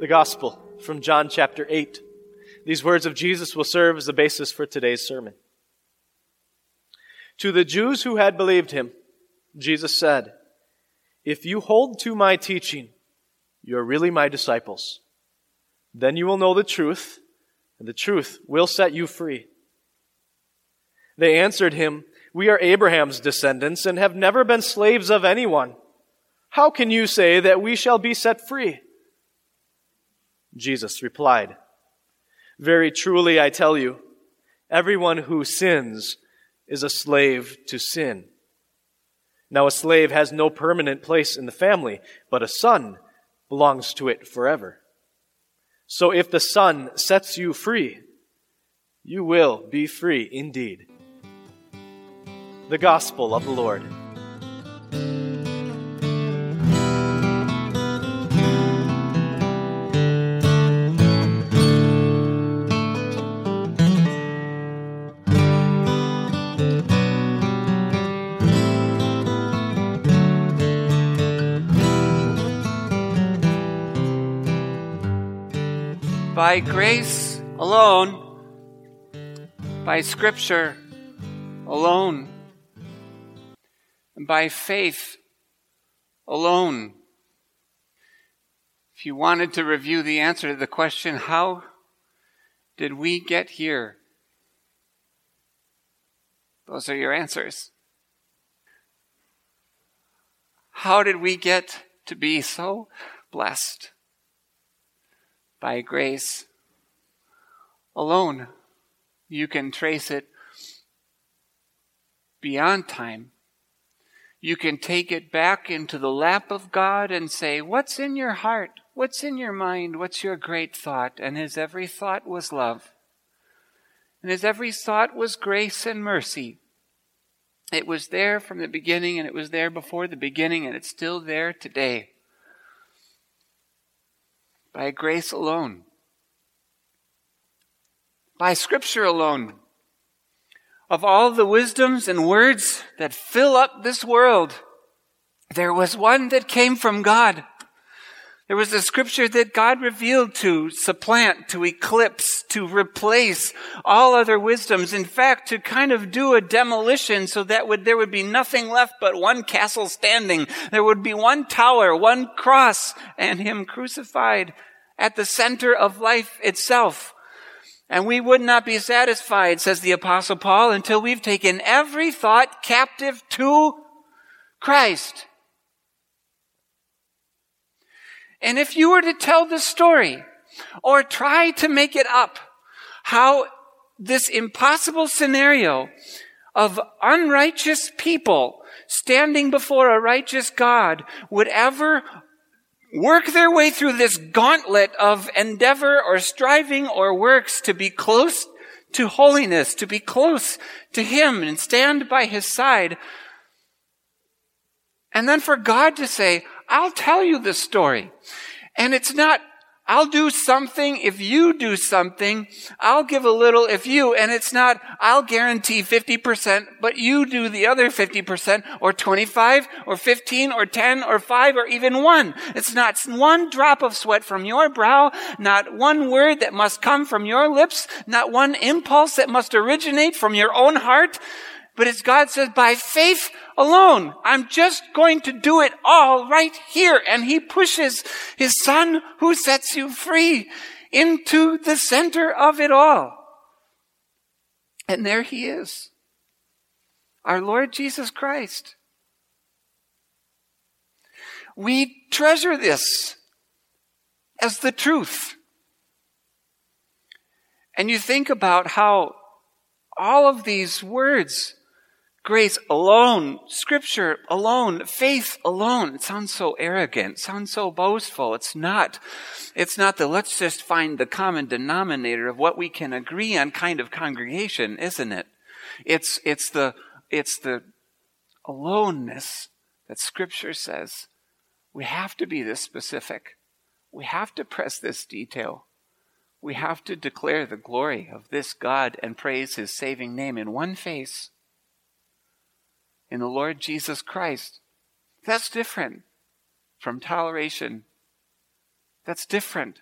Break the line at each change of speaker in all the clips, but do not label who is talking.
The gospel from John chapter 8. These words of Jesus will serve as the basis for today's sermon. To the Jews who had believed him, Jesus said, If you hold to my teaching, you are really my disciples. Then you will know the truth, and the truth will set you free. They answered him, We are Abraham's descendants and have never been slaves of anyone. How can you say that we shall be set free? Jesus replied, Very truly I tell you, everyone who sins is a slave to sin. Now a slave has no permanent place in the family, but a son belongs to it forever. So if the son sets you free, you will be free indeed. The Gospel of the Lord.
By grace alone, by Scripture alone, and by faith alone. If you wanted to review the answer to the question, how did we get here? Those are your answers. How did we get to be so blessed? By grace alone. You can trace it beyond time. You can take it back into the lap of God and say, What's in your heart? What's in your mind? What's your great thought? And his every thought was love. And his every thought was grace and mercy. It was there from the beginning, and it was there before the beginning, and it's still there today by grace alone, by Scripture alone. Of all the wisdoms and words that fill up this world, there was one that came from God. There was a scripture that God revealed to supplant, to eclipse, to replace all other wisdoms. In fact, to kind of do a demolition so that would, there would be nothing left but one castle standing. There would be one tower, one cross, and Him crucified at the center of life itself. And we would not be satisfied, says the apostle Paul, until we've taken every thought captive to Christ. And if you were to tell the story or try to make it up, how this impossible scenario of unrighteous people standing before a righteous God would ever work their way through this gauntlet of endeavor or striving or works to be close to holiness, to be close to Him and stand by His side. And then for God to say, I'll tell you the story. And it's not I'll do something if you do something. I'll give a little if you, and it's not, I'll guarantee 50%, but you do the other 50%, or 25, or 15, or 10, or 5, or even 1. It's not one drop of sweat from your brow, not one word that must come from your lips, not one impulse that must originate from your own heart, but it's God says, by faith alone, I'm just going to do it all right here. And he pushes his son who sets you free into the center of it all. And there he is. Our Lord Jesus Christ. We treasure this as the truth. And you think about how all of these words grace alone, scripture alone, faith alone. It sounds so arrogant, sounds so boastful. It's not. It's not the let's just find the common denominator of what we can agree on kind of congregation, isn't it? It's, it's the, it's the aloneness that scripture says we have to be this specific. We have to press this detail. We have to declare the glory of this God and praise his saving name in one face in the Lord Jesus Christ. That's different from toleration. That's different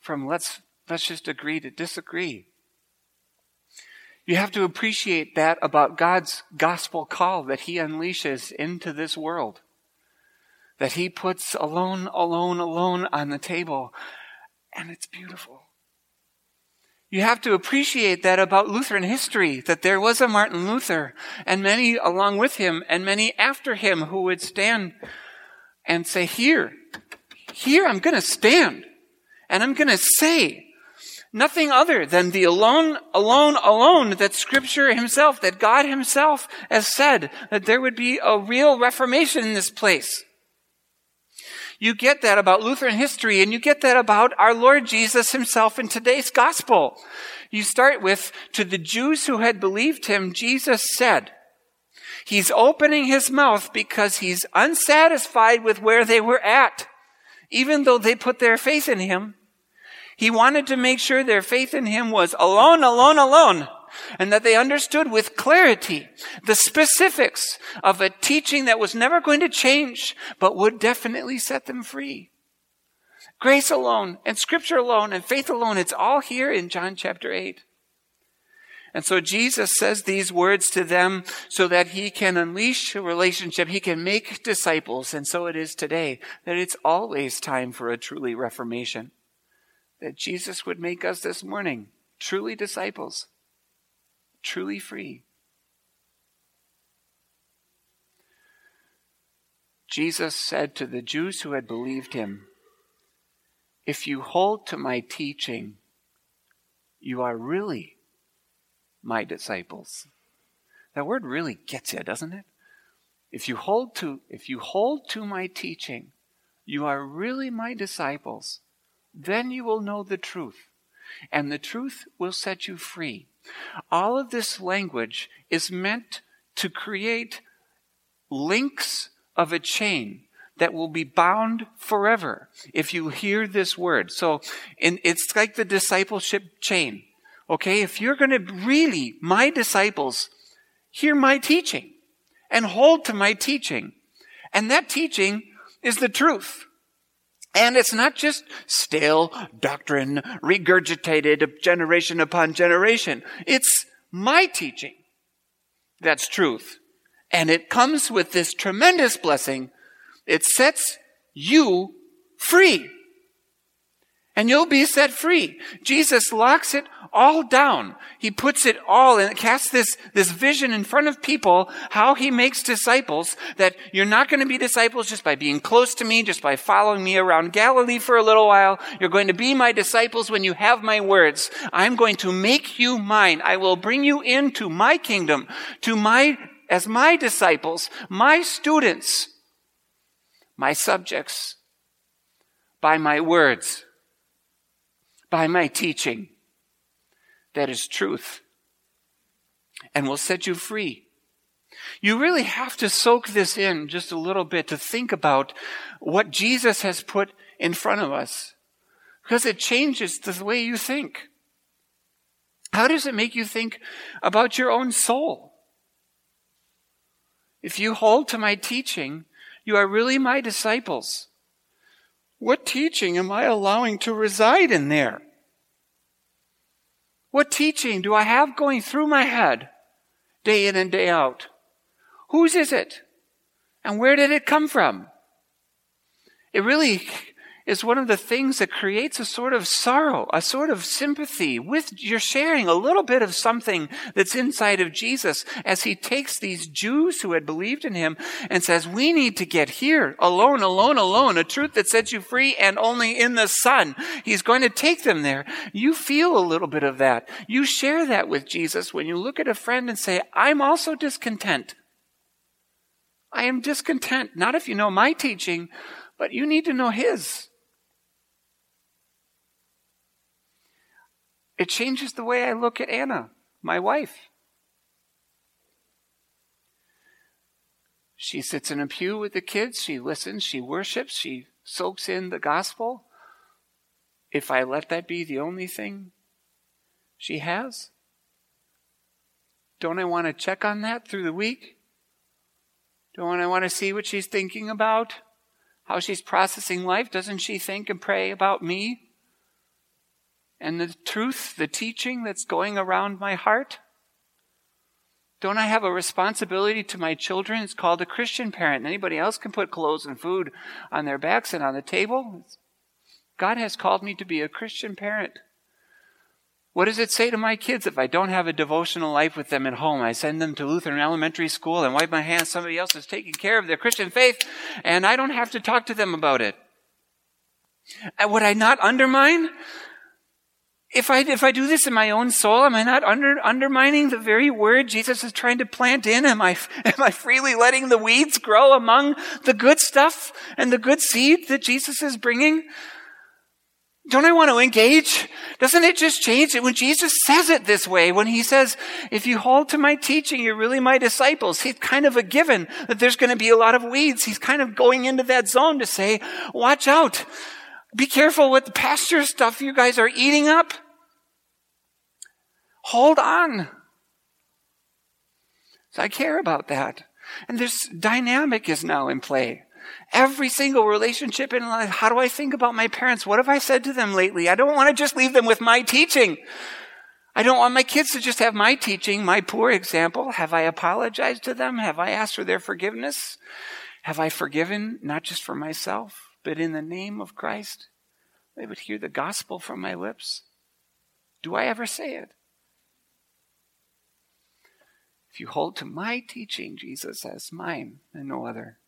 from let's, let's just agree to disagree. You have to appreciate that about God's gospel call that He unleashes into this world. That He puts alone, alone, alone on the table. And it's beautiful. You have to appreciate that about Lutheran history, that there was a Martin Luther and many along with him and many after him who would stand and say, here, here I'm going to stand and I'm going to say nothing other than the alone, alone, alone that scripture himself, that God himself has said that there would be a real reformation in this place. You get that about Lutheran history and you get that about our Lord Jesus himself in today's gospel. You start with, to the Jews who had believed him, Jesus said, He's opening his mouth because he's unsatisfied with where they were at, even though they put their faith in him. He wanted to make sure their faith in him was alone, alone, alone, and that they understood with clarity the specifics of a teaching that was never going to change, but would definitely set them free. Grace alone, and scripture alone, and faith alone, it's all here in John chapter 8. And so Jesus says these words to them so that he can unleash a relationship. He can make disciples. And so it is today that it's always time for a truly reformation that Jesus would make us this morning truly disciples, truly free. Jesus said to the Jews who had believed him, If you hold to my teaching, you are really my disciples. That word really gets you, doesn't it? If you hold to if you hold to my teaching, you are really my disciples. Then you will know the truth, and the truth will set you free. All of this language is meant to create links of a chain that will be bound forever if you hear this word. So it's like the discipleship chain. Okay, if you're going to really, my disciples, hear my teaching and hold to my teaching, and that teaching is the truth. And it's not just stale doctrine regurgitated generation upon generation. It's my teaching that's truth. And it comes with this tremendous blessing. It sets you free. And you'll be set free. Jesus locks it all down. He puts it all and casts this, this vision in front of people how he makes disciples that you're not going to be disciples just by being close to me, just by following me around Galilee for a little while. You're going to be my disciples when you have my words. I'm going to make you mine. I will bring you into my kingdom, to my, as my disciples, my students, my subjects, by my words, by my teaching that is truth and will set you free. You really have to soak this in just a little bit to think about what Jesus has put in front of us because it changes the way you think. How does it make you think about your own soul? If you hold to my teaching, you are really my disciples. What teaching am I allowing to reside in there? What teaching do I have going through my head day in and day out? Whose is it? And where did it come from? It really is one of the things that creates a sort of sorrow, a sort of sympathy with, you're sharing a little bit of something that's inside of Jesus as he takes these Jews who had believed in him and says, we need to get here alone, alone, alone, a truth that sets you free and only in the Son. He's going to take them there. You feel a little bit of that. You share that with Jesus when you look at a friend and say, I'm also discontent. I am discontent. Not if you know my teaching, but you need to know his. It changes the way I look at Anna, my wife. She sits in a pew with the kids, she listens, she worships, she soaks in the gospel. If I let that be the only thing she has, don't I want to check on that through the week? Don't I want to see what she's thinking about? How she's processing life? Doesn't she think and pray about me? And the truth, the teaching that's going around my heart? Don't I have a responsibility to my children? It's called a Christian parent. Anybody else can put clothes and food on their backs and on the table. God has called me to be a Christian parent. What does it say to my kids if I don't have a devotional life with them at home? I send them to Lutheran elementary school and wipe my hands. Somebody else is taking care of their Christian faith, and I don't have to talk to them about it. Would I not undermine? If I, if I do this in my own soul, am I not under, undermining the very word Jesus is trying to plant in? Am I, am I freely letting the weeds grow among the good stuff and the good seed that Jesus is bringing? Don't I want to engage? Doesn't it just change it when Jesus says it this way? When he says, if you hold to my teaching, you're really my disciples. He's kind of a given that there's going to be a lot of weeds. He's kind of going into that zone to say, watch out. Be careful with the pasture stuff you guys are eating up. Hold on. So I care about that. And this dynamic is now in play. Every single relationship in life. How do I think about my parents? What have I said to them lately? I don't want to just leave them with my teaching. I don't want my kids to just have my teaching, my poor example. Have I apologized to them? Have I asked for their forgiveness? Have I forgiven not just for myself, but in the name of Christ? They would hear the gospel from my lips. Do I ever say it? If you hold to my teaching, Jesus says, mine and no other,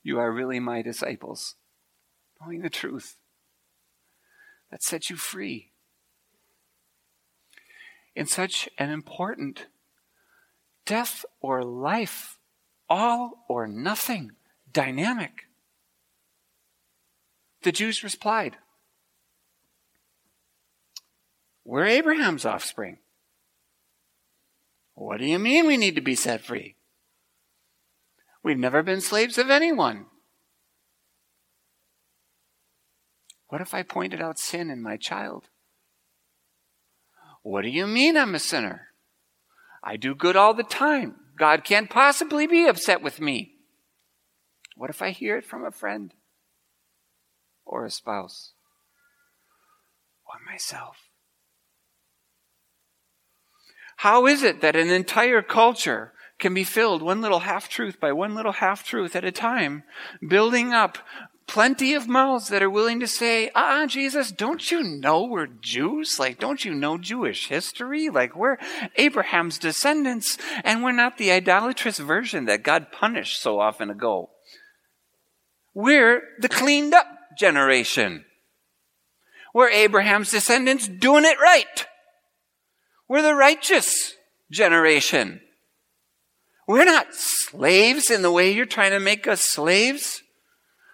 you are really my disciples, knowing the truth that sets you free. In such an important death or life, all or nothing dynamic. The Jews replied, We're Abraham's offspring. What do you mean we need to be set free? We've never been slaves of anyone. What if I pointed out sin in my child? What do you mean I'm a sinner? I do good all the time. God can't possibly be upset with me. What if I hear it from a friend or a spouse or myself? How is it that an entire culture can be filled one little half truth by one little half truth at a time, building up plenty of mouths that are willing to say, ah, Jesus, don't you know we're Jews? Like, don't you know Jewish history? Like, we're Abraham's descendants, and we're not the idolatrous version that God punished so often ago. We're the cleaned up generation. We're Abraham's descendants doing it right. We're the righteous generation. We're not slaves in the way you're trying to make us slaves.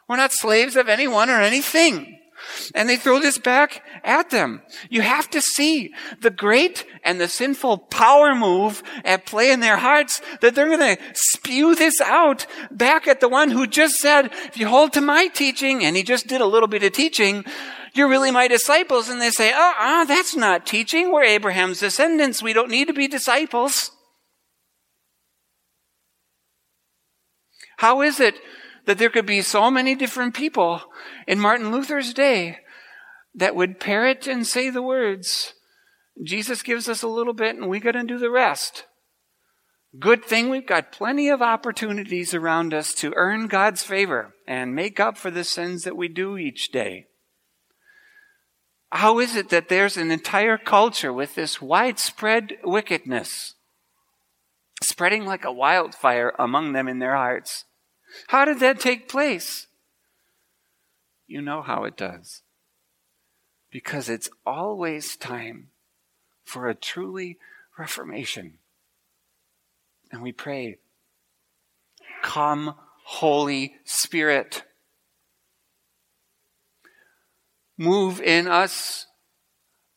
We're not slaves of anyone or anything. And they throw this back at them. You have to see the great and the sinful power move at play in their hearts that they're going to spew this out back at the one who just said, if you hold to my teaching, and he just did a little bit of teaching, you're really my disciples. And they say, uh uh, that's not teaching. We're Abraham's descendants. We don't need to be disciples. How is it that there could be so many different people in Martin Luther's day that would parrot and say the words, Jesus gives us a little bit and we got to do the rest? Good thing we've got plenty of opportunities around us to earn God's favor and make up for the sins that we do each day. How is it that there's an entire culture with this widespread wickedness spreading like a wildfire among them in their hearts? How did that take place? You know how it does. Because it's always time for a truly reformation. And we pray, Come, Holy Spirit. Move in us,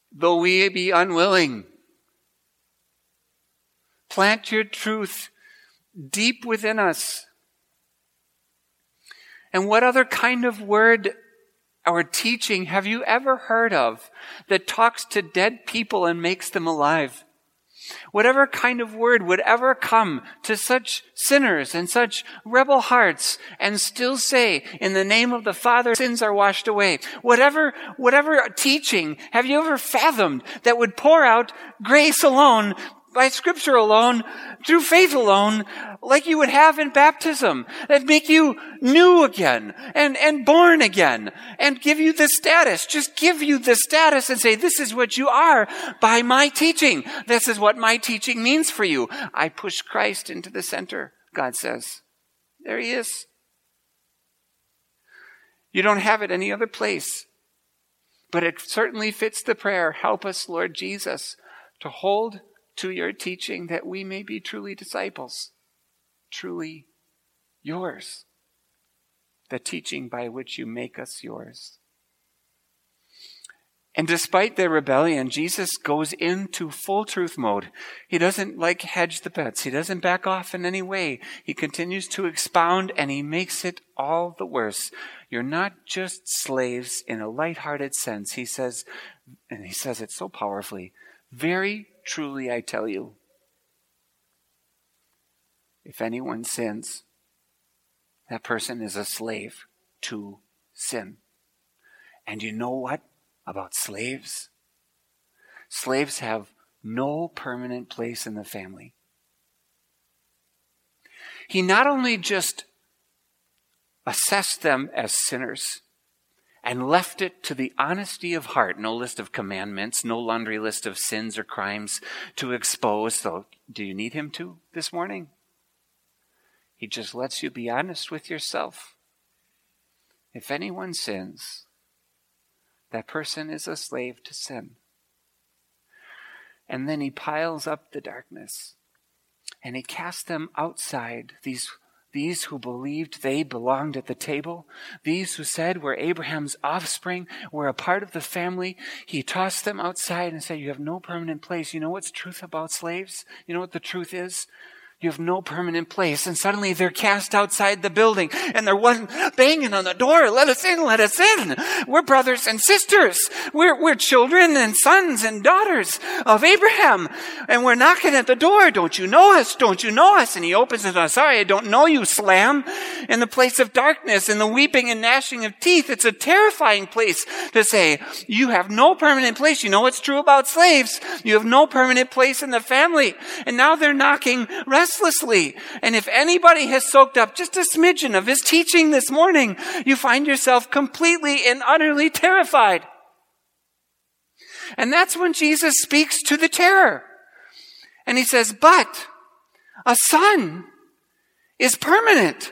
though we be unwilling. Plant your truth deep within us and what other kind of word or teaching have you ever heard of that talks to dead people and makes them alive? Whatever kind of word would ever come to such sinners and such rebel hearts and still say, in the name of the Father, sins are washed away. Whatever, whatever teaching have you ever fathomed that would pour out grace alone by scripture alone, through faith alone, like you would have in baptism, that make you new again and, and born again and give you the status. Just give you the status and say, this is what you are by my teaching. This is what my teaching means for you. I push Christ into the center, God says. There he is. You don't have it any other place. But it certainly fits the prayer, help us, Lord Jesus, to hold to your teaching that we may be truly disciples, truly yours, the teaching by which you make us yours. And despite their rebellion, Jesus goes into full truth mode. He doesn't like hedge the bets. He doesn't back off in any way. He continues to expound and he makes it all the worse. You're not just slaves in a light-hearted sense. He says, and he says it so powerfully, very truly I tell you, if anyone sins, that person is a slave to sin. And you know what about slaves? Slaves have no permanent place in the family. He not only just assessed them as sinners, and left it to the honesty of heart, no list of commandments, no laundry list of sins or crimes to expose. So, do you need him to this morning? He just lets you be honest with yourself. If anyone sins, that person is a slave to sin. And then he piles up the darkness and he casts them outside these these who believed they belonged at the table, these who said we're Abraham's offspring, we're a part of the family, he tossed them outside and said, You have no permanent place. You know what's truth about slaves? You know what the truth is? You have no permanent place. And suddenly they're cast outside the building and they're one banging on the door. Let us in, let us in. We're brothers and sisters. We're, we're children and sons and daughters of Abraham. And we're knocking at the door. Don't you know us? Don't you know us? And he opens it. I'm sorry, I don't know you, slam. In the place of darkness and the weeping and gnashing of teeth. It's a terrifying place to say, you have no permanent place. You know what's true about slaves? You have no permanent place in the family. And now they're knocking, rest restlessly. And if anybody has soaked up just a smidgen of his teaching this morning, you find yourself completely and utterly terrified. And that's when Jesus speaks to the terror. And he says, but a son is permanent.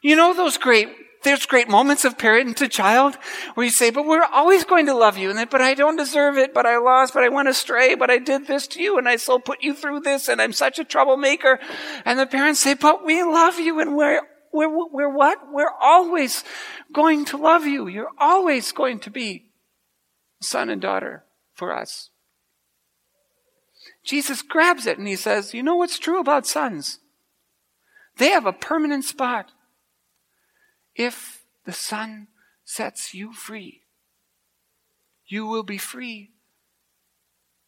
You know those great there's great moments of parent to child where you say, but we're always going to love you. And then, but I don't deserve it, but I lost, but I went astray, but I did this to you and I still put you through this and I'm such a troublemaker. And the parents say, but we love you and we're, we're, we're what? We're always going to love you. You're always going to be son and daughter for us. Jesus grabs it and he says, you know what's true about sons? They have a permanent spot if the Son sets you free, you will be free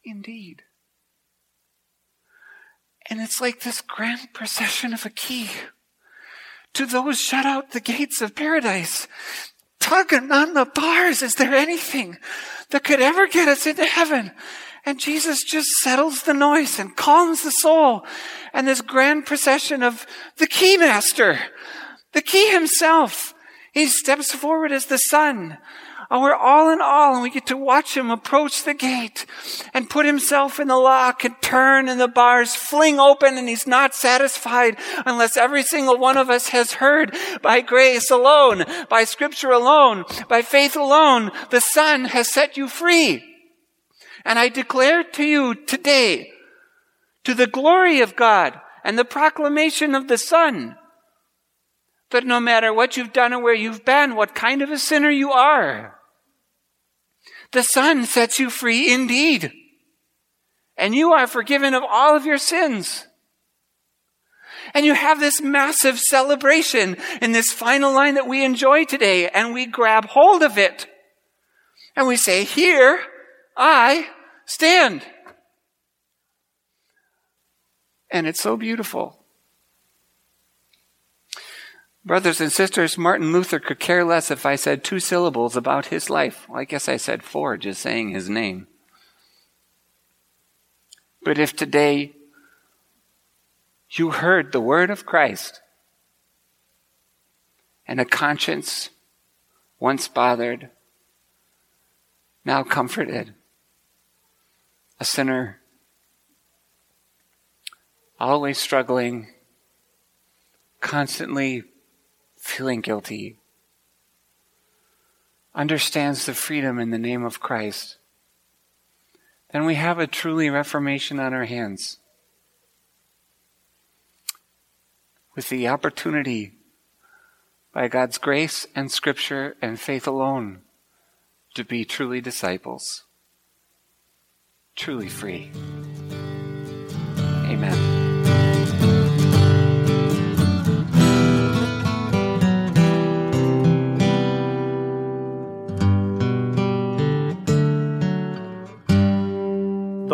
indeed. And it's like this grand procession of a key to those shut out the gates of paradise, tugging on the bars. Is there anything that could ever get us into heaven? And Jesus just settles the noise and calms the soul. And this grand procession of the keymaster the key himself. He steps forward as the son. Oh, we're all in all, and we get to watch him approach the gate and put himself in the lock and turn, and the bars fling open, and he's not satisfied unless every single one of us has heard by grace alone, by scripture alone, by faith alone, the Son has set you free. And I declare to you today, to the glory of God and the proclamation of the Son, but no matter what you've done or where you've been, what kind of a sinner you are, the Son sets you free indeed. And you are forgiven of all of your sins. And you have this massive celebration in this final line that we enjoy today, and we grab hold of it. And we say, Here I stand. And it's so beautiful. Brothers and sisters, Martin Luther could care less if I said two syllables about his life. Well, I guess I said four just saying his name. But if today you heard the word of Christ and a conscience once bothered, now comforted, a sinner, always struggling, constantly feeling guilty, understands the freedom in the name of Christ, then we have a truly reformation on our hands. With the opportunity, by God's grace and Scripture and faith alone, to be truly disciples, truly free. Amen.